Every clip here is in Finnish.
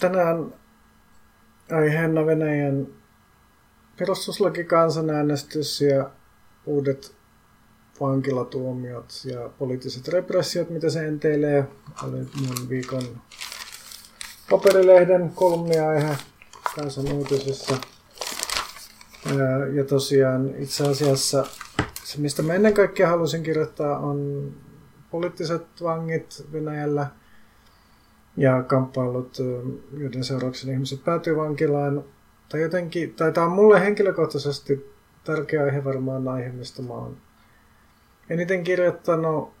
Tänään aiheena Venäjän perustuslakikansanäänestys ja uudet vankilatuomiot ja poliittiset repressiot, mitä se enteilee. Oli mun viikon paperilehden kolumniaihe kansan uutisissa. Ja tosiaan itse asiassa se, mistä mä ennen kaikkea halusin kirjoittaa, on poliittiset vangit Venäjällä ja kamppailut, joiden seurauksena ihmiset päätyy vankilaan. Tai jotenkin, tai tämä on mulle henkilökohtaisesti tärkeä aihe varmaan aihe, mistä mä oon eniten kirjoittanut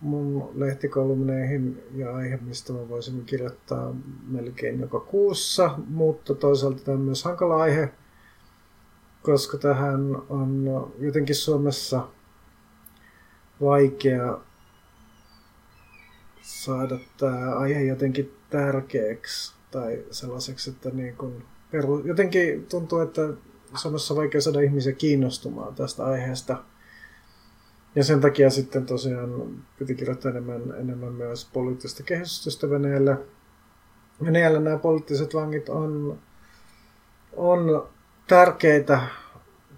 mun lehtikolumneihin ja aihe, mistä mä voisin kirjoittaa melkein joka kuussa, mutta toisaalta tämä on myös hankala aihe, koska tähän on jotenkin Suomessa vaikea saada tämä aihe jotenkin tärkeäksi tai sellaiseksi, että niin kun peru... jotenkin tuntuu, että Suomessa on vaikea saada ihmisiä kiinnostumaan tästä aiheesta. Ja sen takia sitten tosiaan piti kirjoittaa enemmän, enemmän myös poliittista kehitystä Venäjällä. Venäjällä nämä poliittiset vangit on, on tärkeitä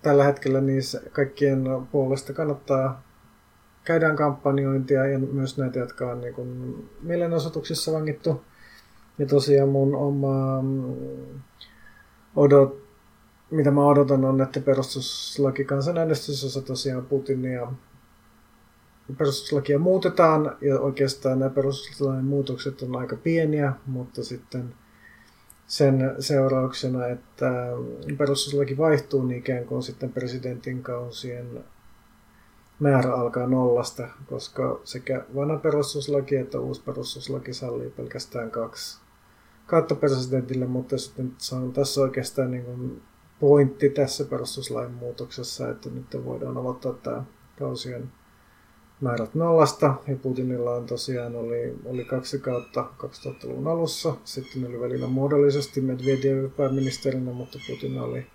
tällä hetkellä niissä kaikkien puolesta kannattaa käydään kampanjointia ja myös näitä, jotka on niin kuin mielenosoituksissa vangittu. Ja tosiaan mun oma mm, odot, mitä mä odotan on, että perustuslaki kansanäänestys, jossa tosiaan Putinia perustuslakia muutetaan ja oikeastaan nämä perustuslain muutokset on aika pieniä, mutta sitten sen seurauksena, että perustuslaki vaihtuu, niin ikään kuin sitten presidentin kausien määrä alkaa nollasta, koska sekä vanha perustuslaki että uusi perustuslaki sallii pelkästään kaksi kautta presidentille, mutta sitten on tässä oikeastaan niin kuin pointti tässä perustuslain muutoksessa, että nyt voidaan aloittaa tämä kausien määrät nollasta. Ja Putinilla on tosiaan oli, oli kaksi kautta 2000-luvun alussa. Sitten oli välillä muodollisesti Medvedev pääministerinä, mutta Putin oli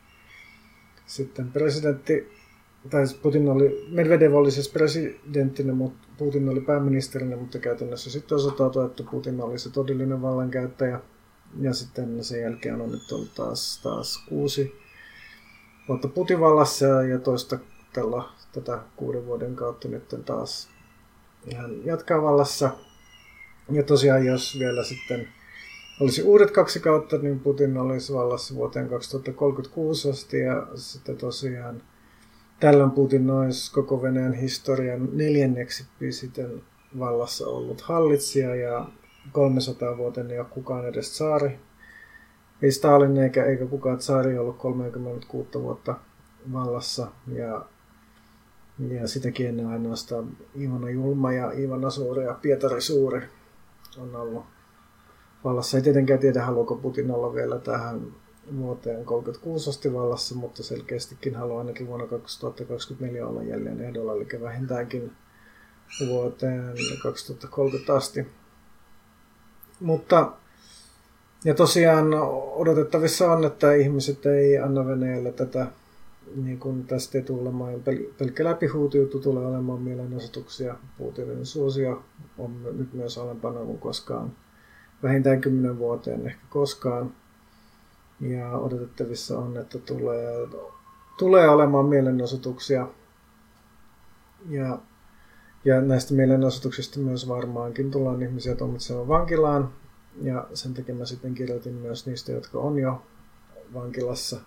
sitten presidentti tai Putin oli, Medvedev oli siis presidenttinä, mutta Putin oli pääministerinä, mutta käytännössä sitten osoittautui, että Putin oli se todellinen vallankäyttäjä. Ja sitten sen jälkeen on nyt ollut taas, taas kuusi vuotta Putin vallassa ja toista tällä, tätä kuuden vuoden kautta nyt taas ihan jatkaa vallassa. Ja tosiaan jos vielä sitten olisi uudet kaksi kautta, niin Putin olisi vallassa vuoteen 2036 asti ja sitten tosiaan Tällöin Putin olisi koko Venäjän historian neljänneksi pisiten vallassa ollut hallitsija ja 300 vuoteen ei ole kukaan edes saari. Ei Stalin eikä, eikä kukaan saari ollut 36 vuotta vallassa ja, ja sitäkin ennen ainoastaan Ivana Julma ja Ivana Suuri ja Pietari Suuri on ollut vallassa. Ei tietenkään tiedä, haluaako Putin olla vielä tähän vuoteen 36 asti vallassa, mutta selkeästikin haluaa ainakin vuonna 2024 olla jälleen ehdolla, eli vähintäänkin vuoteen 2030 asti. Mutta ja tosiaan odotettavissa on, että ihmiset ei anna Venäjälle tätä, niin kuin tästä ei tule olemaan pel- pelkkä läpihuutijuttu, tulee olemaan mielenosoituksia. Putinin suosio on nyt myös alempana kuin koskaan, vähintään kymmenen vuoteen ehkä koskaan. Ja odotettavissa on, että tulee, tulee olemaan mielenosoituksia. Ja, ja näistä mielenosoituksista myös varmaankin tullaan ihmisiä tuomitsemaan vankilaan. Ja sen takia mä sitten kirjoitin myös niistä, jotka on jo vankilassa.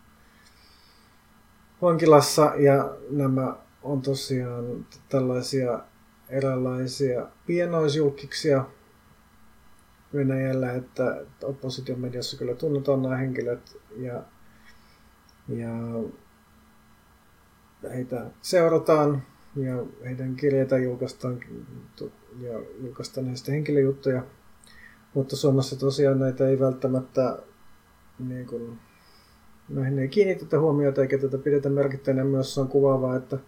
Vankilassa ja nämä on tosiaan tällaisia eräänlaisia pienoisjulkiksia, Venäjällä, että opposition mediassa kyllä tunnetaan nämä henkilöt ja, ja heitä seurataan ja heidän kirjeitä julkaistaan ja julkaistaan heistä henkilöjuttuja. Mutta Suomessa tosiaan näitä ei välttämättä niin kuin, näihin ei kiinnitetä huomiota eikä tätä pidetä merkittävänä. Myös on kuvaavaa, että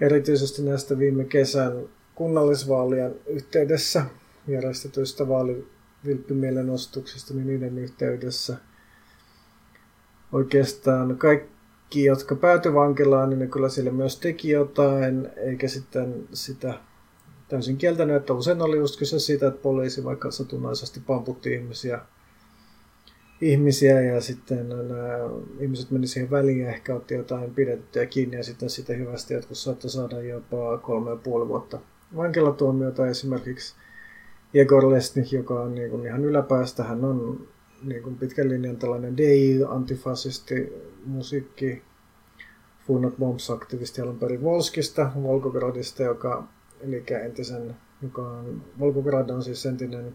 erityisesti näistä viime kesän kunnallisvaalien yhteydessä järjestetyistä vaalivilppimielenostuksista, niin niiden yhteydessä. Oikeastaan kaikki, jotka päätyi vankilaan, niin ne kyllä sille myös teki jotain, eikä sitten sitä täysin kieltänyt, että usein oli just kyse siitä, että poliisi vaikka satunnaisesti pamputti ihmisiä ihmisiä ja sitten nämä ihmiset meni siihen väliin ja ehkä otti jotain pidettyä kiinni ja sitten sitä hyvästi jotkut saattoi saada jopa kolme ja puoli vuotta vankilatuomiota esimerkiksi Jegor Lesnik, joka on niin kuin ihan yläpäästä, hän on niin kuin pitkän linjan tällainen DI-antifasisti, musiikki, Funot Bombs-aktivisti alun perin Volskista, Volgogradista, joka, eli entisen, joka on, Volgograd on siis entinen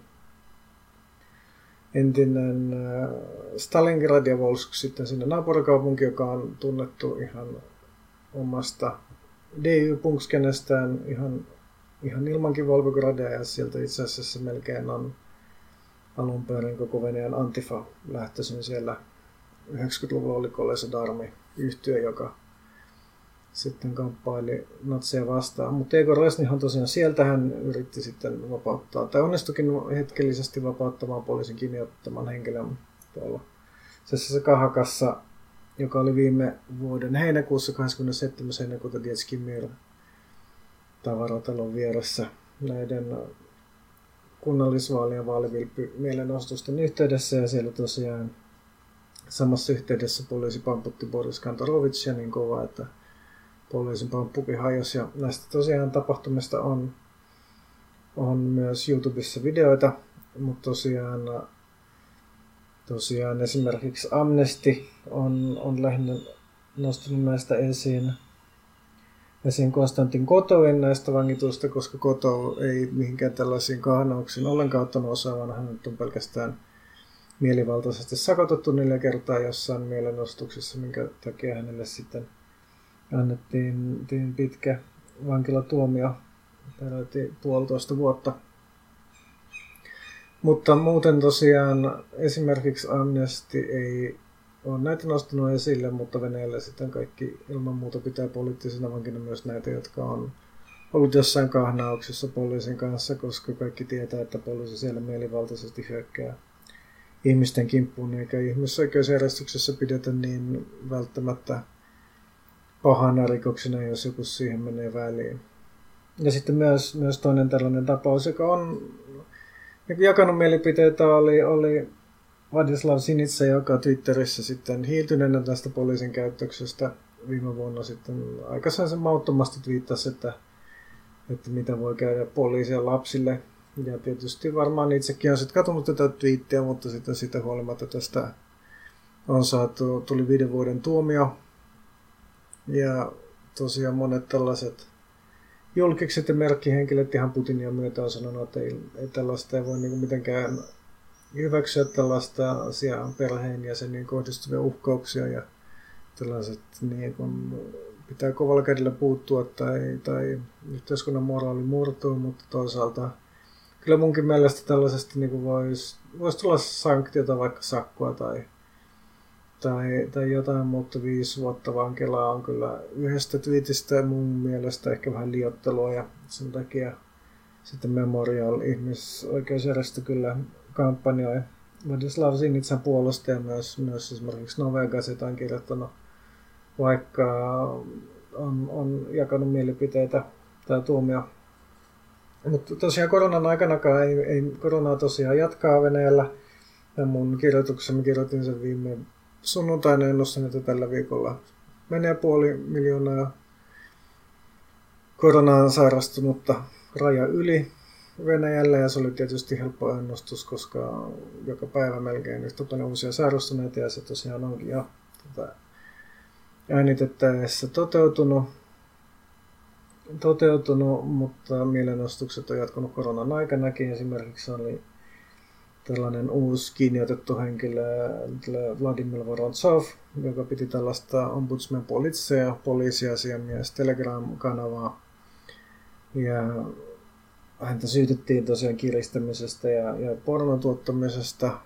entinen äh, Stalingrad ja Volsk sitten sinne naapurikaupunki, joka on tunnettu ihan omasta DY-punkskenestään ihan, ihan ilmankin Volgogradia ja sieltä itse asiassa melkein on alun perin koko Venäjän Antifa lähtöisin siellä 90-luvulla oli Koleso Darmi-yhtiö, joka sitten kamppaili natseja vastaan. Mutta Egor Lesnihan tosiaan sieltä hän yritti sitten vapauttaa, tai onnistukin hetkellisesti vapauttamaan poliisin kiinni ottaman henkilön tuolla se Kahakassa, joka oli viime vuoden heinäkuussa 27. heinäkuuta Dietskimir tavaratalon vieressä näiden kunnallisvaalien vaalivilppi mielenostusten yhteydessä ja siellä tosiaan samassa yhteydessä poliisi pamputti Boris Kantorovicia niin kovaa, että poliisin pamppukin hajosi. Ja näistä tosiaan tapahtumista on, on myös YouTubessa videoita, mutta tosiaan, tosiaan esimerkiksi Amnesty on, on lähinnä nostanut näistä esiin, esiin Konstantin Kotovin näistä vangituista, koska Koto ei mihinkään tällaisiin kahnauksiin ollenkaan ottanut osaa, vaan hän on pelkästään mielivaltaisesti sakotettu neljä kertaa jossain mielenostuksessa, minkä takia hänelle sitten – annettiin pitkä vankilatuomio, peräti puolitoista vuotta. Mutta muuten tosiaan esimerkiksi Amnesty ei ole näitä nostanut esille, mutta Venäjällä sitten kaikki ilman muuta pitää poliittisena vankina myös näitä, jotka on ollut jossain kahnauksessa poliisin kanssa, koska kaikki tietää, että poliisi siellä mielivaltaisesti hyökkää ihmisten kimppuun, eikä ihmisoikeusjärjestyksessä pidetä niin välttämättä pahana rikoksena, jos joku siihen menee väliin. Ja sitten myös, myös toinen tällainen tapaus, joka on jakanut mielipiteitä, oli, oli Vladislav Sinitsa, joka Twitterissä sitten hiiltyneenä tästä poliisin käyttöksestä viime vuonna sitten aika sen mauttomasti twiittasi, että, että mitä voi käydä poliisia lapsille. Ja tietysti varmaan itsekin on sitten katsonut tätä twiittiä, mutta sitten sitä huolimatta tästä on saatu, tuli viiden vuoden tuomio ja tosiaan monet tällaiset julkikset ja merkkihenkilöt ihan Putinia myötä on sanonut, että ei, ei tällaista ei voi niin mitenkään hyväksyä tällaista asiaa perheen ja sen niin kohdistuvia uhkauksia ja tällaiset niin kuin, pitää kovalla kädellä puuttua tai, tai yhteiskunnan moraali murtuu, mutta toisaalta kyllä munkin mielestä tällaisesta niin voisi vois tulla sanktiota vaikka sakkoa tai tai, tai jotain, mutta viisi vuotta vankilaa on kyllä yhdestä twiitistä mun mielestä ehkä vähän liottelua ja sen takia sitten Memorial ihmisoikeusjärjestö kyllä kampanjoi Vladislav Sinitsan puolesta ja myös, myös esimerkiksi Novea Gazeta on kirjoittanut, vaikka on, on jakanut mielipiteitä tämä tuomio. Mutta tosiaan koronan aikanakaan ei, ei koronaa tosiaan jatkaa Venäjällä. Ja mun kirjoituksessa kirjoitin sen viime sunnuntaina ennustan, että tällä viikolla menee puoli miljoonaa koronaan sairastunutta raja yli Venäjällä ja se oli tietysti helppo ennustus, koska joka päivä melkein yhtä paljon uusia sairastuneita ja se tosiaan onkin jo tota, äänitettäessä toteutunut, toteutunut, mutta mielenostukset on jatkunut koronan aikanakin. Esimerkiksi oli tällainen uusi kiinniotettu henkilö, Vladimir Vorontsov, joka piti tällaista ombudsman politseja, poliisiasiamies Telegram-kanavaa. Ja häntä syytettiin tosiaan kiristämisestä ja, ja pornon tuottamisesta.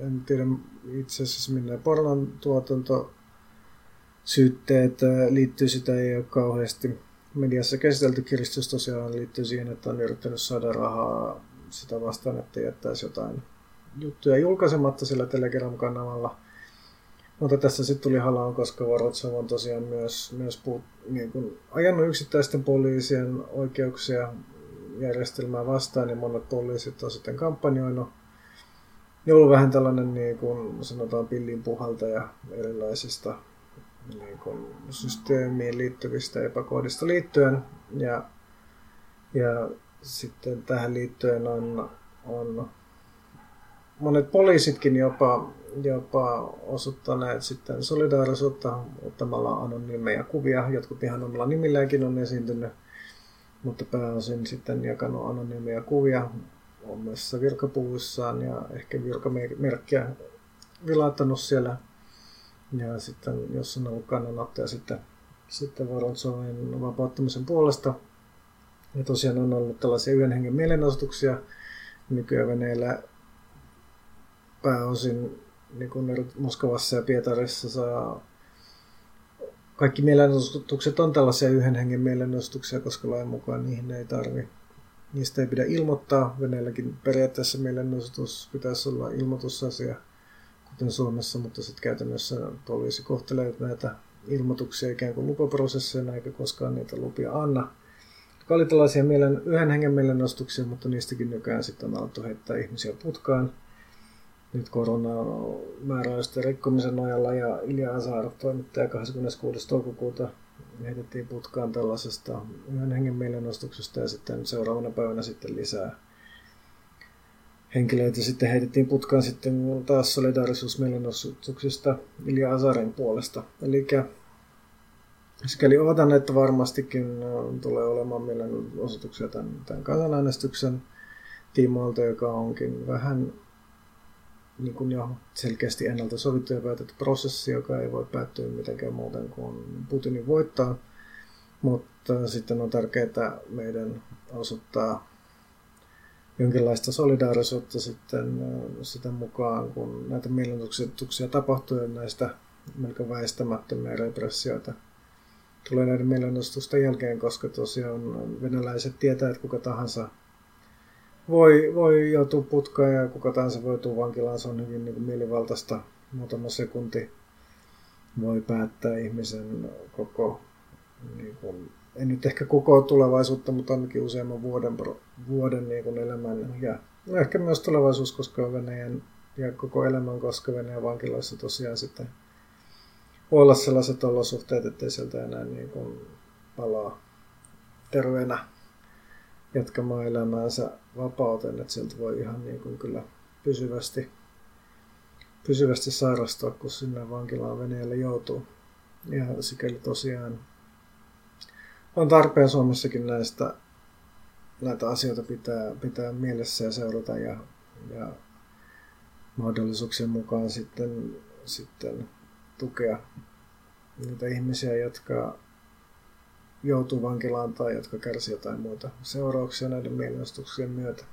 En tiedä itse asiassa minne pornon tuotanto syytteet liittyy sitä ei ole kauheasti mediassa käsitelty. Kiristys tosiaan liittyy siihen, että on yrittänyt saada rahaa sitä vastaan, että jättäisi jotain juttuja julkaisematta sillä Telegram-kanavalla. Mutta tässä sitten tuli halaan, koska Vorotsov on tosiaan myös, myös puut, niin kuin ajanut yksittäisten poliisien oikeuksia järjestelmää vastaan ja monet poliisit on sitten kampanjoinut ollut vähän tällainen niin kuin sanotaan pillin puhaltaja erilaisista niin kuin systeemiin liittyvistä epäkohdista liittyen. Ja, ja sitten tähän liittyen on, on monet poliisitkin jopa, jopa osoittaneet sitten solidaarisuutta ottamalla anonyymejä kuvia. Jotkut ihan omilla nimilläänkin on esiintynyt, mutta pääosin sitten jakanut anonyymejä kuvia omissa virkapuvuissaan ja ehkä virkamerkkiä vilauttanut siellä. Ja sitten, jos on ollut kannanottoja sitten, sitten Vorontsovin vapauttamisen puolesta. Ja tosiaan on ollut tällaisia yhden hengen mielenosoituksia nykyään Venäjällä pääosin niin kuin Moskovassa ja Pietarissa saa kaikki mielenosoitukset on tällaisia yhden hengen mielenosoituksia, koska lain mukaan niihin ei tarvi. Niistä ei pidä ilmoittaa. Venäjälläkin periaatteessa mielenosoitus pitäisi olla ilmoitusasia, kuten Suomessa, mutta sitten käytännössä poliisi kohtelee näitä ilmoituksia ikään kuin lupaprosesseina, eikä koskaan niitä lupia anna. Oli tällaisia mielen, yhden hengen mielenostuksia, mutta niistäkin nykyään sitten on alettu heittää ihmisiä putkaan – nyt koronamääräysten rikkomisen nojalla ja Ilja Azar toimittaja 26. toukokuuta heitettiin putkaan tällaisesta yhden hengen mielenostuksesta ja sitten seuraavana päivänä sitten lisää henkilöitä sitten heitettiin putkaan sitten taas solidaarisuusmielenostuksista Ilja Azarin puolesta. Eli sikäli odotan, että varmastikin tulee olemaan mielenosoituksia tämän, tämän kansanäänestyksen tiimoilta, joka onkin vähän niin kuin jo selkeästi ennalta sovittu ja päätetty prosessi, joka ei voi päättyä mitenkään muuten kuin Putinin voittaa. Mutta sitten on tärkeää meidän osoittaa jonkinlaista solidaarisuutta sitten sitä mukaan, kun näitä mielenosoituksia tapahtuu ja näistä melko väistämättömiä repressioita tulee näiden mielenosoitusten jälkeen, koska tosiaan venäläiset tietää, että kuka tahansa voi, voi joutua putkaan ja kuka tahansa voi joutua vankilaan. Se on hyvin niin kuin mielivaltaista. Muutama sekunti voi päättää ihmisen koko, niin kuin, en nyt ehkä koko tulevaisuutta, mutta ainakin useamman vuoden, vuoden niin kuin elämän. Ja ehkä myös tulevaisuus, koska Venäjän ja koko elämän, koska Venäjän vankiloissa tosiaan sitten voi olla sellaiset olosuhteet, ettei sieltä enää niin kuin palaa terveenä jatkamaan elämäänsä vapauteen, että sieltä voi ihan niin kuin kyllä pysyvästi, pysyvästi sairastua, kun sinne vankilaan Venäjälle joutuu. Ja sikäli tosiaan on tarpeen Suomessakin näistä näitä asioita pitää, pitää mielessä ja seurata ja, ja mahdollisuuksien mukaan sitten, sitten tukea niitä ihmisiä, jotka joutuu vankilaan tai jotka kärsivät jotain muita seurauksia näiden mielenostuksien myötä.